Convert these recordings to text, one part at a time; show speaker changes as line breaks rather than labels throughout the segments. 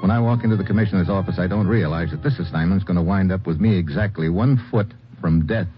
when I walk into the commissioner's office, I don't realize that this assignment's going to wind up with me exactly one foot from death.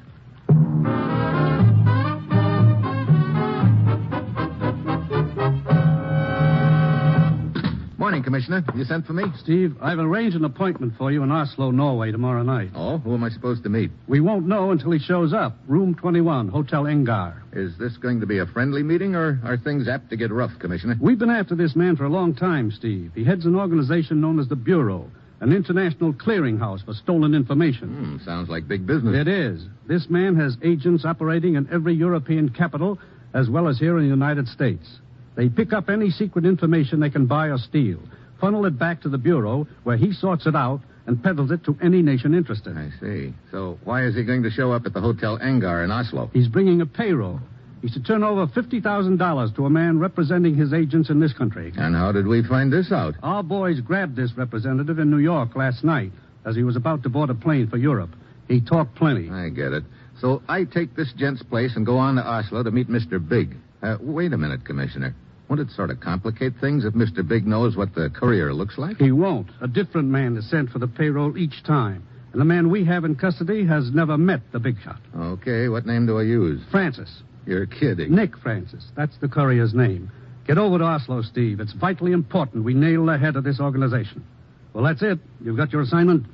Commissioner. You sent for me?
Steve, I've arranged an appointment for you in Oslo, Norway tomorrow night.
Oh, who am I supposed to meet?
We won't know until he shows up. Room 21, Hotel Engar.
Is this going to be a friendly meeting, or are things apt to get rough, Commissioner?
We've been after this man for a long time, Steve. He heads an organization known as the Bureau, an international clearinghouse for stolen information.
Hmm, sounds like big business.
It is. This man has agents operating in every European capital as well as here in the United States. They pick up any secret information they can buy or steal, funnel it back to the Bureau, where he sorts it out and peddles it to any nation interested.
I see. So why is he going to show up at the Hotel Engar in Oslo?
He's bringing a payroll. He's to turn over $50,000 to a man representing his agents in this country.
And how did we find this out?
Our boys grabbed this representative in New York last night as he was about to board a plane for Europe. He talked plenty.
I get it. So I take this gent's place and go on to Oslo to meet Mr. Big. Uh, wait a minute, Commissioner. Won't it sort of complicate things if Mr. Big knows what the courier looks like?
He won't. A different man is sent for the payroll each time. And the man we have in custody has never met the big shot.
Okay, what name do I use?
Francis.
You're kidding.
Nick Francis. That's the courier's name. Get over to Oslo, Steve. It's vitally important we nail the head of this organization. Well, that's it. You've got your assignment.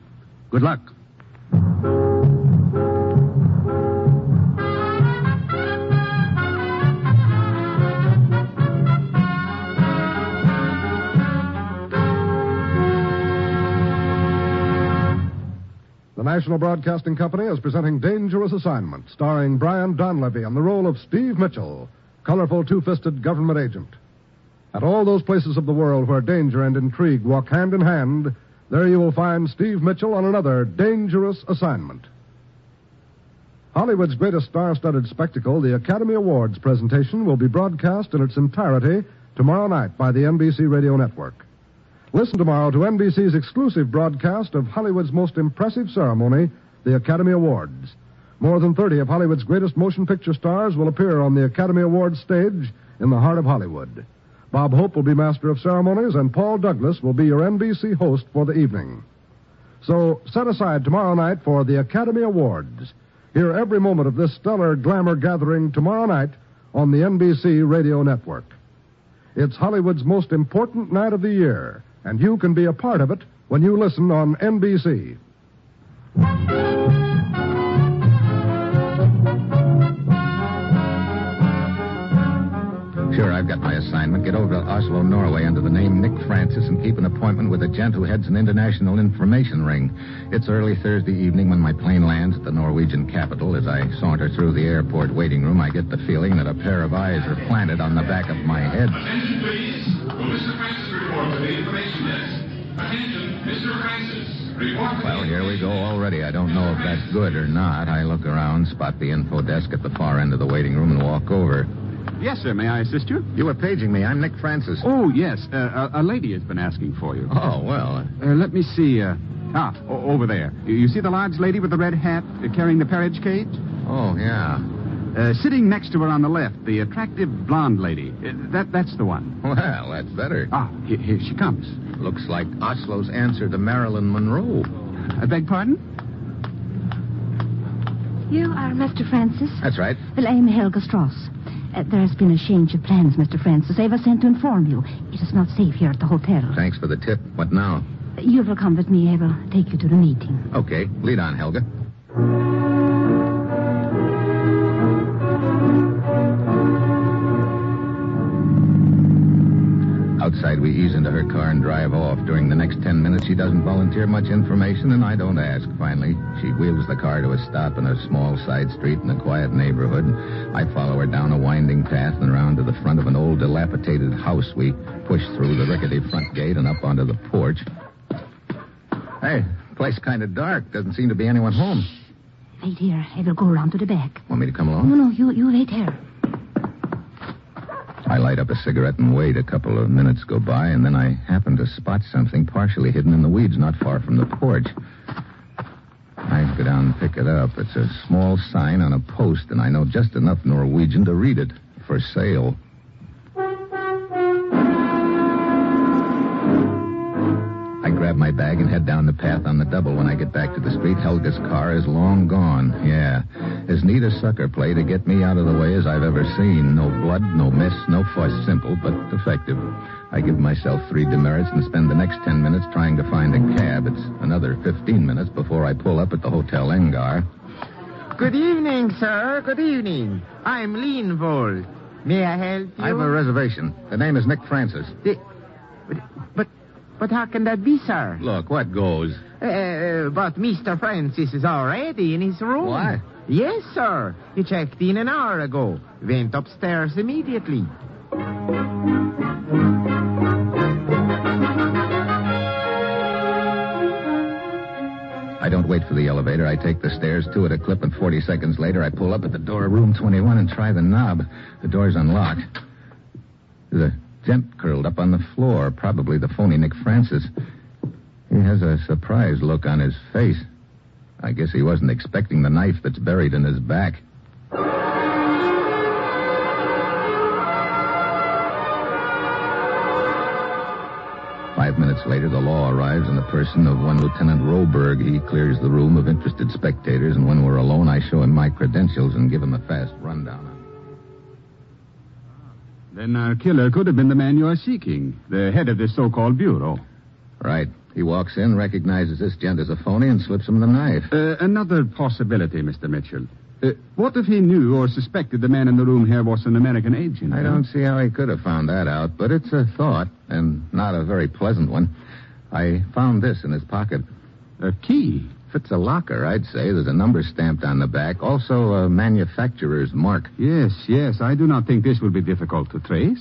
Good luck.
National Broadcasting Company is presenting Dangerous Assignment, starring Brian Donlevy in the role of Steve Mitchell, colorful two fisted government agent. At all those places of the world where danger and intrigue walk hand in hand, there you will find Steve Mitchell on another dangerous assignment. Hollywood's greatest star studded spectacle, the Academy Awards presentation, will be broadcast in its entirety tomorrow night by the NBC Radio Network. Listen tomorrow to NBC's exclusive broadcast of Hollywood's most impressive ceremony, the Academy Awards. More than 30 of Hollywood's greatest motion picture stars will appear on the Academy Awards stage in the heart of Hollywood. Bob Hope will be master of ceremonies, and Paul Douglas will be your NBC host for the evening. So set aside tomorrow night for the Academy Awards. Hear every moment of this stellar glamour gathering tomorrow night on the NBC Radio Network. It's Hollywood's most important night of the year, and you can be a part of it when you listen on NBC.
Sure, I've got my assignment. Get over to Oslo, Norway under the name Nick Francis and keep an appointment with a gent who heads an international information ring. It's early Thursday evening when my plane lands at the Norwegian capital. As I saunter through the airport waiting room, I get the feeling that a pair of eyes are planted on the back of my head.
Attention, please. Will Mr. Francis report to the information desk? Attention, Mr. Francis.
Report well, here we go already. I don't know if that's good or not. I look around, spot the info desk at the far end of the waiting room, and walk over.
Yes, sir. May I assist you?
You were paging me. I'm Nick Francis.
Oh, yes. Uh, a, a lady has been asking for you.
Oh, well.
Uh, let me see. Uh, ah, o- over there. You- You see the large lady with the red hat uh, carrying the parage cage?
Oh, yeah.
Uh, sitting next to her on the left, the attractive blonde lady. Uh, that that's the one.
Well, that's better.
Ah, here, here she comes.
Looks like Oslo's answer to Marilyn Monroe.
I beg pardon?
You are Mr. Francis?
That's right.
Well, I Helga Strauss. Uh, there has been a change of plans, Mr. Francis. I was sent to inform you. It is not safe here at the hotel.
Thanks for the tip. What now?
You will come with me. I will take you to the meeting.
Okay, lead on, Helga. Ease into her car and drive off. During the next ten minutes, she doesn't volunteer much information, and I don't ask. Finally, she wheels the car to a stop in a small side street in a quiet neighborhood. I follow her down a winding path and around to the front of an old, dilapidated house. We push through the rickety front gate and up onto the porch. Hey, place kind of dark. Doesn't seem to be anyone home.
Wait here. I will go around to the back.
Want me to come along?
No, no, you, you wait here.
I light up a cigarette and wait. A couple of minutes go by, and then I happen to spot something partially hidden in the weeds not far from the porch. I go down and pick it up. It's a small sign on a post, and I know just enough Norwegian to read it. For sale. Grab my bag and head down the path on the double. When I get back to the street, Helga's car is long gone. Yeah. As neat a sucker play to get me out of the way as I've ever seen. No blood, no mess, no fuss. Simple, but effective. I give myself three demerits and spend the next ten minutes trying to find a cab. It's another fifteen minutes before I pull up at the Hotel Engar.
Good evening, sir. Good evening. I'm Lindvold. May I help you?
I have a reservation. The name is Nick Francis.
The- but how can that be, sir?
Look, what goes?
Uh, but Mr. Francis is already in his room.
What?
Yes, sir. He checked in an hour ago. Went upstairs immediately.
I don't wait for the elevator. I take the stairs, two at a clip, and 40 seconds later, I pull up at the door of room 21 and try the knob. The door's unlocked. There's a gent curled up on the floor, probably the phony Nick Francis. He has a surprised look on his face. I guess he wasn't expecting the knife that's buried in his back. Five minutes later, the law arrives in the person of one Lieutenant Roberg. He clears the room of interested spectators, and when we're alone, I show him my credentials and give him a fast rundown.
Then our killer could have been the man you are seeking, the head of this so-called bureau.
Right. He walks in, recognizes this gent as a phony, and slips him the knife.
Uh, another possibility, Mr. Mitchell. Uh, what if he knew or suspected the man in the room here was an American agent?
I
huh?
don't see how he could have found that out, but it's a thought, and not a very pleasant one. I found this in his pocket.
A key.
Fits a locker, I'd say. There's a number stamped on the back, also a manufacturer's mark.
Yes, yes. I do not think this will be difficult to trace.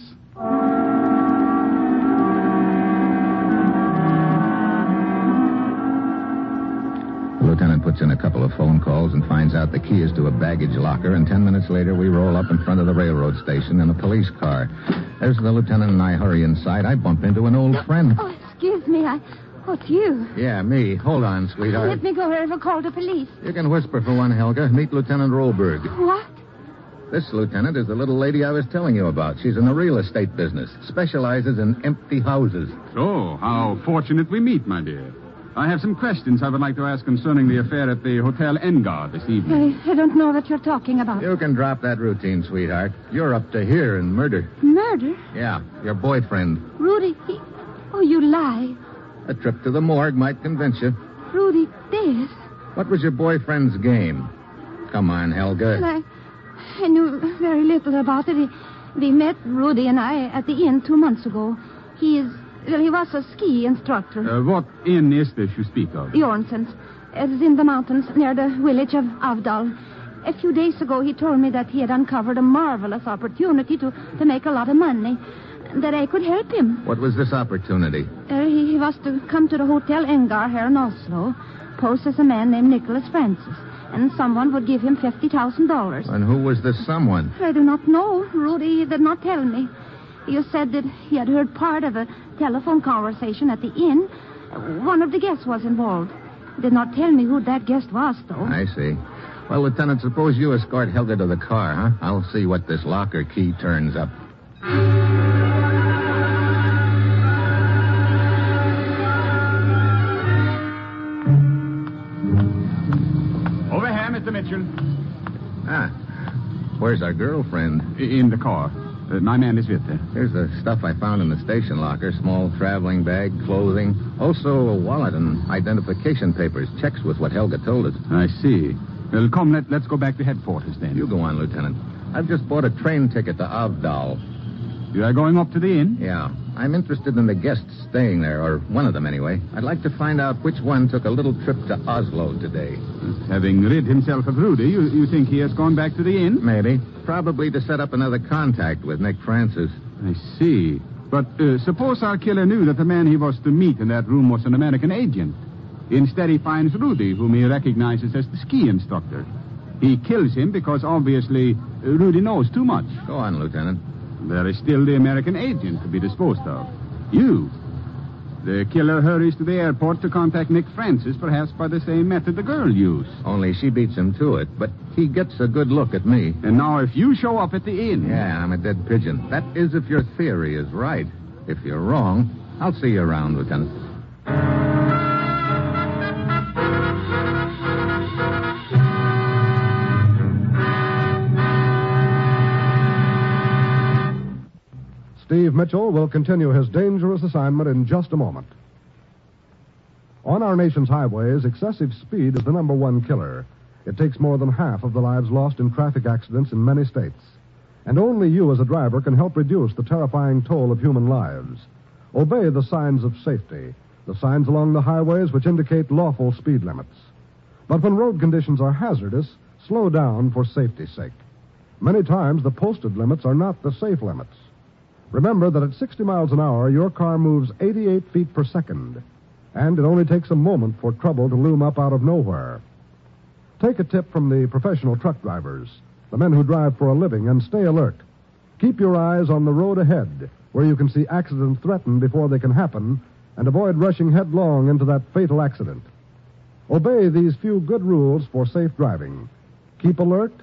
The lieutenant puts in a couple of phone calls and finds out the key is to a baggage locker, and ten minutes later we roll up in front of the railroad station in a police car. As the lieutenant and I hurry inside, I bump into an old friend.
Oh, excuse me. I. Oh, it's you.
Yeah, me. Hold on, sweetheart.
Let me go. I will call the police.
You can whisper for one, Helga. Meet Lieutenant Roberg.
What?
This lieutenant is the little lady I was telling you about. She's in the real estate business, specializes in empty houses.
So, how fortunate we meet, my dear. I have some questions I would like to ask concerning the affair at the Hotel Engar this evening.
I, I don't know what you're talking about.
You can drop that routine, sweetheart. You're up to here in murder.
Murder?
Yeah, your boyfriend.
Rudy, he... Oh, you lie.
A trip to the morgue might convince you.
Rudy this.
What was your boyfriend's game? Come on, Helga.
Well, I, I knew very little about it. He, we met Rudy and I at the inn two months ago. He is, well, he was a ski instructor.
Uh, what inn is this you speak of?
Jornson's. It is in the mountains near the village of Avdal. A few days ago, he told me that he had uncovered a marvelous opportunity to, to make a lot of money. That I could help him.
What was this opportunity?
Uh, he, he was to come to the Hotel Engar here in Oslo, pose as a man named Nicholas Francis, and someone would give him $50,000.
And who was this someone?
I do not know. Rudy did not tell me. You said that he had heard part of a telephone conversation at the inn. One of the guests was involved. Did not tell me who that guest was, though.
I see. Well, Lieutenant, suppose you escort Helga to the car, huh? I'll see what this locker key turns up.
Here, Mr. Mitchell.
Ah, where's our girlfriend?
In the car. Uh, my man is with her.
Here's the stuff I found in the station locker small traveling bag, clothing, also a wallet and identification papers, checks with what Helga told us.
I see. Well, come, let, let's go back to headquarters then.
You go on, Lieutenant. I've just bought a train ticket to Avdal.
You are going up to the inn?
Yeah. I'm interested in the guests staying there, or one of them anyway. I'd like to find out which one took a little trip to Oslo today.
Having rid himself of Rudy, you, you think he has gone back to the inn?
Maybe. Probably to set up another contact with Nick Francis.
I see. But uh, suppose our killer knew that the man he was to meet in that room was an American agent. Instead, he finds Rudy, whom he recognizes as the ski instructor. He kills him because obviously uh, Rudy knows too much.
Go on, Lieutenant.
There is still the American agent to be disposed of. You. The killer hurries to the airport to contact Nick Francis, perhaps by the same method the girl used.
Only she beats him to it, but he gets a good look at me.
And now, if you show up at the inn.
Yeah, I'm a dead pigeon. That is if your theory is right. If you're wrong, I'll see you around, Lieutenant.
Steve Mitchell will continue his dangerous assignment in just a moment. On our nation's highways, excessive speed is the number one killer. It takes more than half of the lives lost in traffic accidents in many states. And only you as a driver can help reduce the terrifying toll of human lives. Obey the signs of safety, the signs along the highways which indicate lawful speed limits. But when road conditions are hazardous, slow down for safety's sake. Many times the posted limits are not the safe limits. Remember that at 60 miles an hour, your car moves 88 feet per second, and it only takes a moment for trouble to loom up out of nowhere. Take a tip from the professional truck drivers, the men who drive for a living, and stay alert. Keep your eyes on the road ahead, where you can see accidents threatened before they can happen, and avoid rushing headlong into that fatal accident. Obey these few good rules for safe driving. Keep alert,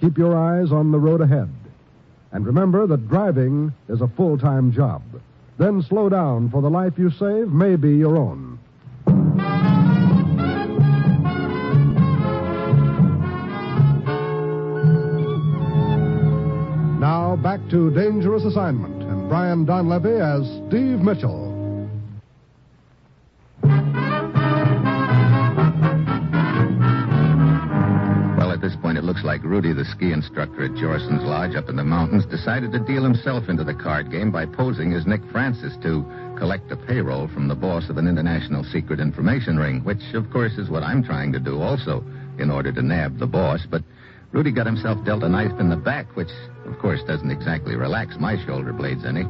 keep your eyes on the road ahead. And remember that driving is a full time job. Then slow down, for the life you save may be your own. Now back to Dangerous Assignment and Brian Donlevy as Steve Mitchell.
Like Rudy, the ski instructor at Jorson's Lodge up in the mountains, decided to deal himself into the card game by posing as Nick Francis to collect a payroll from the boss of an international secret information ring, which, of course, is what I'm trying to do also in order to nab the boss. But Rudy got himself dealt a knife in the back, which, of course, doesn't exactly relax my shoulder blades any.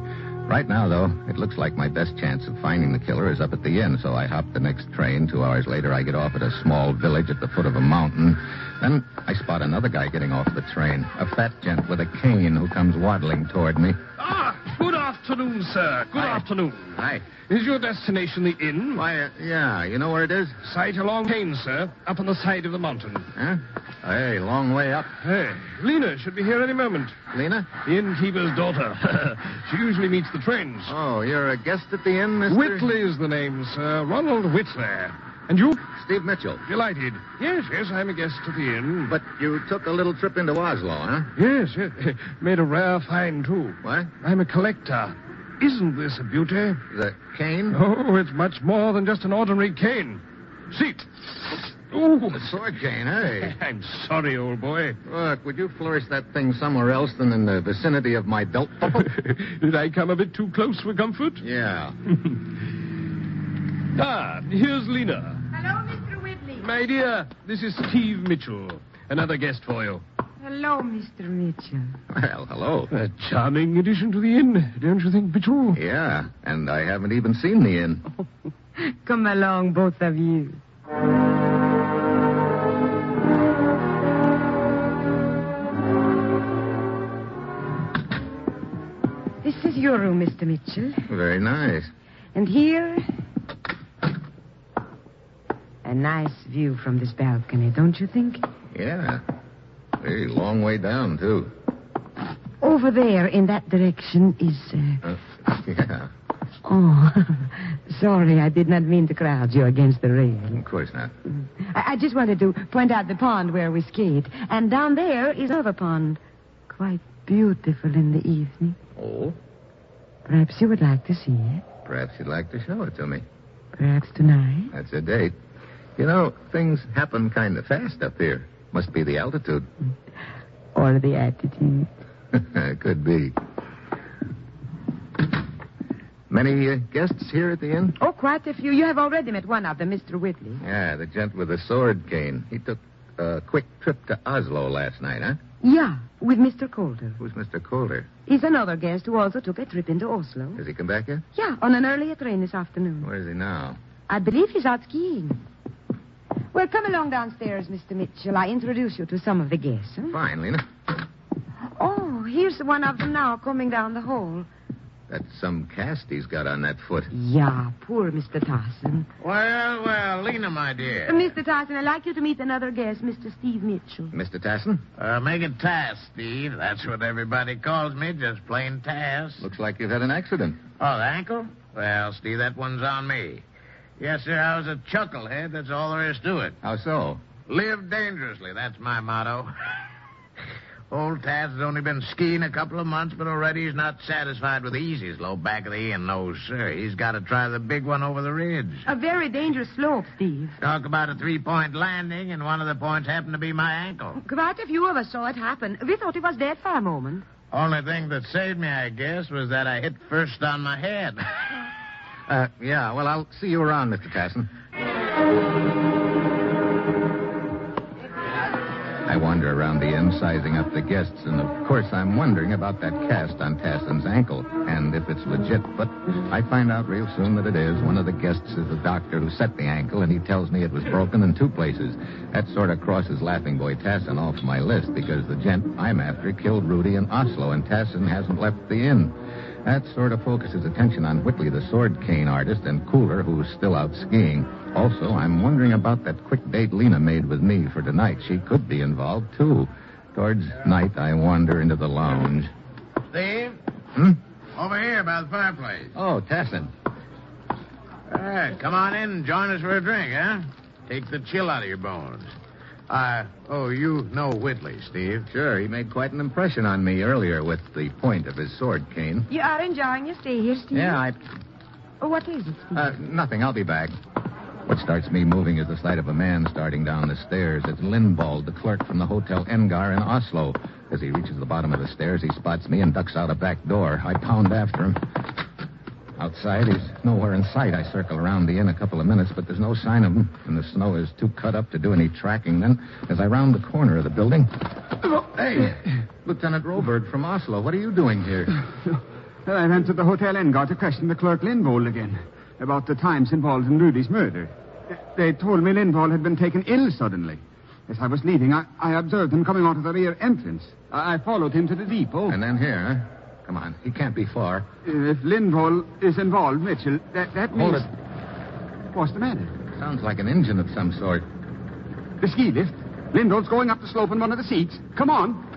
Right now, though, it looks like my best chance of finding the killer is up at the inn, so I hop the next train. Two hours later, I get off at a small village at the foot of a mountain. Then I spot another guy getting off the train, a fat gent with a cane who comes waddling toward me.
Ah, good afternoon, sir. Good
Hi.
afternoon.
Hi.
Is your destination the inn?
Why, uh, yeah, you know where it is?
Site along Kane, sir. Up on the side of the mountain.
Huh? Hey, long way up.
Hey, Lena should be here any moment.
Lena?
The innkeeper's daughter. she usually meets the trains.
Oh, you're a guest at the inn, Mr.
Whitley's the name, sir. Ronald Whitley. And you?
Steve Mitchell.
Delighted. Yes, yes, I'm a guest at the inn.
But you took a little trip into Oslo, huh?
Yes, yes. Made a rare find, too.
What?
I'm a collector. Isn't this a beauty?
The cane?
Oh, it's much more than just an ordinary cane. Seat. Ooh.
The sword cane, hey.
I'm sorry, old boy.
Look, would you flourish that thing somewhere else than in the vicinity of my belt buckle?
Did I come a bit too close for comfort?
yeah.
Ah, here's Lena.
Hello, Mr. Whitley.
My dear, this is Steve Mitchell. Another guest for you.
Hello, Mr. Mitchell.
Well, hello.
A charming addition to the inn, don't you think, Mitchell?
Yeah, and I haven't even seen the inn.
Come along, both of you. This is your room, Mr. Mitchell.
Very nice.
And here. A nice view from this balcony, don't you think?
Yeah. Very long way down, too.
Over there, in that direction, is. Uh...
Uh, yeah,
Oh, sorry, I did not mean to crowd you against the rail.
of course not.
I, I just wanted to point out the pond where we skate. And down there is another pond. Quite beautiful in the evening.
Oh,
Perhaps you would like to see it.
perhaps you'd like to show it to me.
Perhaps tonight.
That's a date. You know, things happen kind of fast up here. Must be the altitude.
Or the attitude.
Could be. Many uh, guests here at the inn?
Oh, quite a few. You have already met one of them, Mr. Whitley.
Yeah, the gent with the sword cane. He took a quick trip to Oslo last night, huh?
Yeah, with Mr. Calder.
Who's Mr. Calder?
He's another guest who also took a trip into Oslo.
Has he come back yet?
Yeah, on an earlier train this afternoon.
Where is he now?
I believe he's out skiing. Well, come along downstairs, Mr. Mitchell. I introduce you to some of the guests. huh?
Fine, Lena.
Oh, here's one of them now coming down the hall.
That's some cast he's got on that foot.
Yeah, poor Mr. Tasson.
Well, well, Lena, my dear.
Uh, Mr. Tasson, I'd like you to meet another guest, Mr. Steve Mitchell.
Mr. Tasson?
Uh, make it Tass, Steve. That's what everybody calls me, just plain Tass.
Looks like you've had an accident.
Oh, the ankle? Well, Steve, that one's on me. Yes, sir, I was a chucklehead. That's all there is to it.
How so?
Live dangerously. That's my motto. Old Tass has only been skiing a couple of months, but already he's not satisfied with the easy slope back of the inn. No, sir. He's got to try the big one over the ridge.
A very dangerous slope, Steve.
Talk about a three-point landing, and one of the points happened to be my ankle.
Quite a few of us saw it happen. We thought he was dead for a moment.
Only thing that saved me, I guess, was that I hit first on my head.
Uh, yeah, well, I'll see you around, Mr. Tasson. I wander around the inn, sizing up the guests, and of course I'm wondering about that cast on Tasson's ankle, and if it's legit, but I find out real soon that it is. One of the guests is the doctor who set the ankle, and he tells me it was broken in two places. That sort of crosses Laughing Boy Tasson off my list, because the gent I'm after killed Rudy in Oslo, and Tasson hasn't left the inn. That sort of focuses attention on Whitley, the sword cane artist, and Calder, who's still out skiing. Also, I'm wondering about that quick date Lena made with me for tonight. She could be involved, too. Towards night, I wander into the lounge.
Steve?
Hmm?
Over here by the fireplace.
Oh, Tasson.
All right, come on in and join us for a drink, huh? Take the chill out of your bones. Uh, oh, you know Whitley, Steve.
Sure, he made quite an impression on me earlier with the point of his sword cane.
You are enjoying your stay here, Steve?
Yeah, I.
Oh, what is it, Steve?
Uh, nothing. I'll be back. What starts me moving is the sight of a man starting down the stairs. It's Lindvold, the clerk from the Hotel Engar in Oslo. As he reaches the bottom of the stairs, he spots me and ducks out a back door. I pound after him. Outside, he's nowhere in sight. I circle around the inn a couple of minutes, but there's no sign of him, and the snow is too cut up to do any tracking. Then, as I round the corner of the building. Oh, Hey, Lieutenant Roberg from Oslo, what are you doing here?
Well, I went to the Hotel Engar to question the clerk Lindvold again about the times involved in Rudy's murder. They told me Lindvold had been taken ill suddenly. As I was leaving, I, I observed him coming out of the rear entrance. I, I followed him to the depot.
And then here, huh? Come on, he can't be far.
If Lindvold is involved, Mitchell, that, that
Hold
means...
it.
What's the matter?
Sounds like an engine of some sort.
The ski lift. Lindvold's going up the slope in one of the seats. Come on.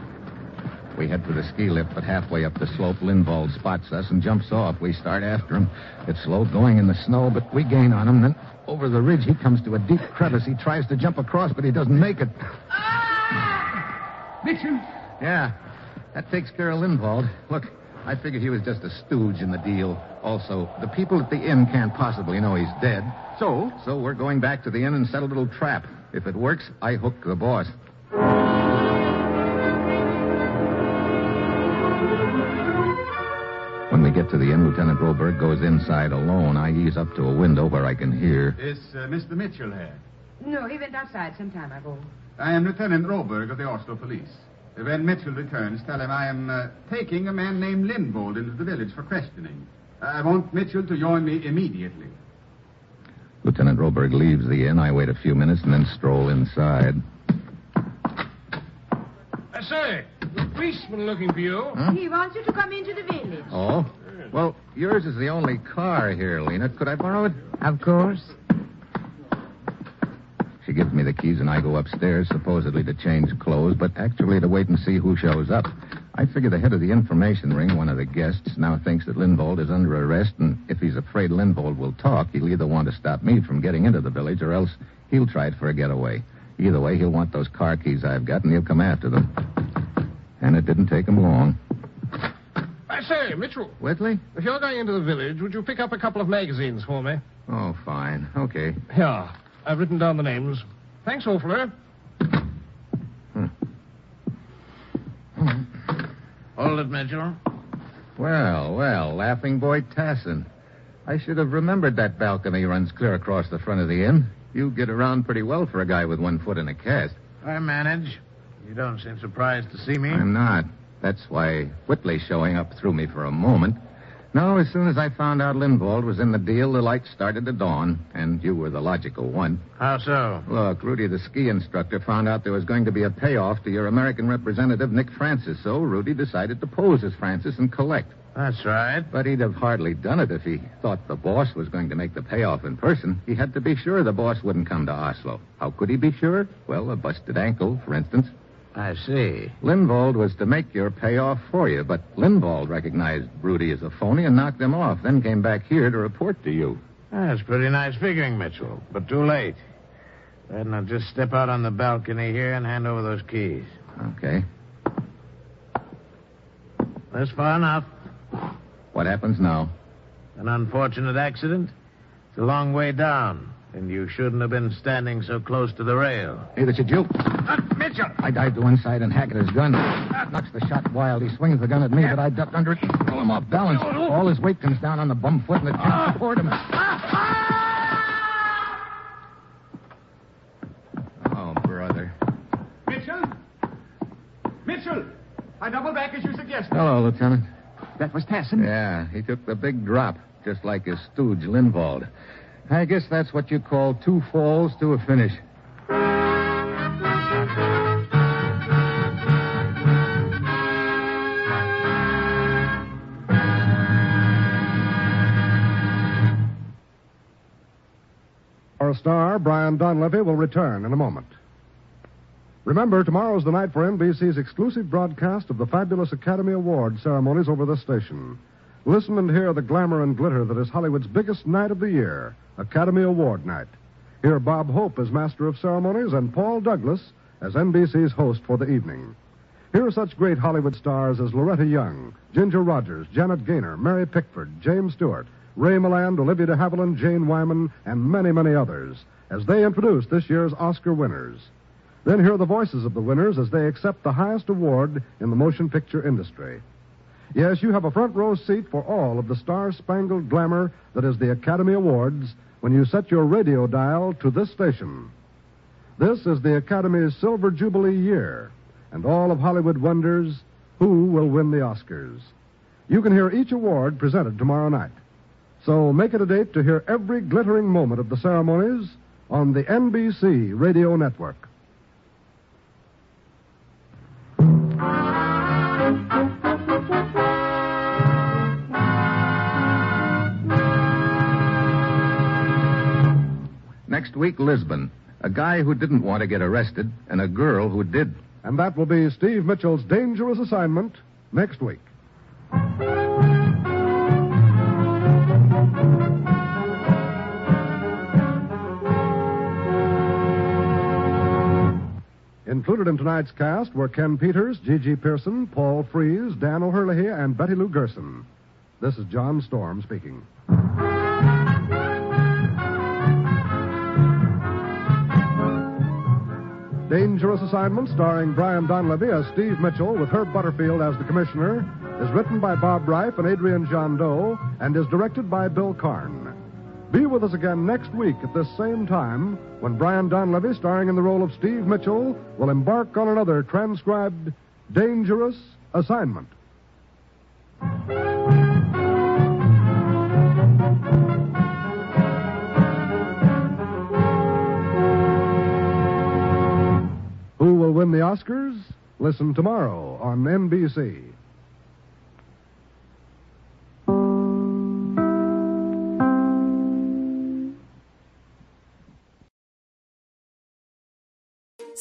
We head for the ski lift, but halfway up the slope, Lindvold spots us and jumps off. We start after him. It's slow going in the snow, but we gain on him. Then over the ridge, he comes to a deep crevice. He tries to jump across, but he doesn't make it. Ah!
Mitchell.
Yeah, that takes care of Lindvold. Look, I figured he was just a stooge in the deal. Also, the people at the inn can't possibly know he's dead.
So?
So we're going back to the inn and set a little trap. If it works, I hook the boss. When we get to the inn, Lieutenant Roberg goes inside alone. I ease up to a window where I can hear.
Is uh, Mr. Mitchell here?
No, he went outside some time ago.
I am Lieutenant Roberg of the Oslo Police. When Mitchell returns, tell him I am uh, taking a man named Linvold into the village for questioning. I want Mitchell to join me immediately.
Lieutenant Roberg leaves the inn. I wait a few minutes and then stroll inside.
I say, the policeman looking for you.
He wants you to come into the village.
Oh? Well, yours is the only car here, Lena. Could I borrow it?
Of course.
She gives me the keys and I go upstairs, supposedly to change clothes, but actually to wait and see who shows up. I figure the head of the information ring, one of the guests, now thinks that Linvold is under arrest, and if he's afraid Linvold will talk, he'll either want to stop me from getting into the village or else he'll try it for a getaway. Either way, he'll want those car keys I've got, and he'll come after them. And it didn't take him long.
I say, Mitchell,
Whitley?
if you're going into the village, would you pick up a couple of magazines for me?
Oh, fine. Okay.
Here. I've written down the names. Thanks awfully.
Hold it, Mitchell.
Well, well, Laughing Boy Tasson. I should have remembered that balcony runs clear across the front of the inn. You get around pretty well for a guy with one foot in a cast.
I manage. You don't seem surprised to see me.
I'm not. That's why Whitley showing up threw me for a moment. No, as soon as I found out Linvold was in the deal, the light started to dawn, and you were the logical one.
How so?
Look, Rudy, the ski instructor, found out there was going to be a payoff to your American representative, Nick Francis, so Rudy decided to pose as Francis and collect.
That's right.
But he'd have hardly done it if he thought the boss was going to make the payoff in person. He had to be sure the boss wouldn't come to Oslo. How could he be sure? Well, a busted ankle, for instance.
I see.
Linvold was to make your payoff for you, but Linvold recognized Rudy as a phony and knocked him off, then came back here to report to you.
That's pretty nice figuring, Mitchell, but too late. Then I'll just step out on the balcony here and hand over those keys.
Okay.
That's far enough.
What happens now?
An unfortunate accident. It's a long way down, and you shouldn't have been standing so close to the rail.
Hey, that's a joke.
Uh, Mitchell!
I dive to one side and hack at his gun. Knocks the shot wild. He swings the gun at me, but I duck under it, throw him off balance. All his weight comes down on the bum foot, and it can't support him. Oh, brother.
Mitchell? Mitchell! I double back as you suggested.
Hello, Lieutenant.
That was Tasson.
Yeah, he took the big drop, just like his stooge, Linvold. I guess that's what you call two falls to a finish.
Star, Brian Donlevy, will return in a moment. Remember, tomorrow's the night for NBC's exclusive broadcast of the fabulous Academy Award ceremonies over this station. Listen and hear the glamour and glitter that is Hollywood's biggest night of the year, Academy Award night. Hear Bob Hope as Master of Ceremonies and Paul Douglas as NBC's host for the evening. Here are such great Hollywood stars as Loretta Young, Ginger Rogers, Janet Gaynor, Mary Pickford, James Stewart, Ray Milland, Olivia de Havilland, Jane Wyman, and many, many others as they introduce this year's Oscar winners. Then hear the voices of the winners as they accept the highest award in the motion picture industry. Yes, you have a front row seat for all of the star spangled glamour that is the Academy Awards when you set your radio dial to this station. This is the Academy's Silver Jubilee year, and all of Hollywood wonders who will win the Oscars. You can hear each award presented tomorrow night. So make it a date to hear every glittering moment of the ceremonies on the NBC Radio Network.
Next week, Lisbon. A guy who didn't want to get arrested, and a girl who did.
And that will be Steve Mitchell's dangerous assignment next week. Included in tonight's cast were Ken Peters, GeGe Pearson, Paul Frees, Dan O'Herlihy, and Betty Lou Gerson. This is John Storm speaking. Dangerous Assignment, starring Brian Donlevy as Steve Mitchell with Herb Butterfield as the commissioner, is written by Bob Ryf and Adrian Gendot and is directed by Bill Karn. Be with us again next week at this same time when Brian Donlevy, starring in the role of Steve Mitchell, will embark on another transcribed Dangerous Assignment. Who will win the Oscars? Listen tomorrow on NBC.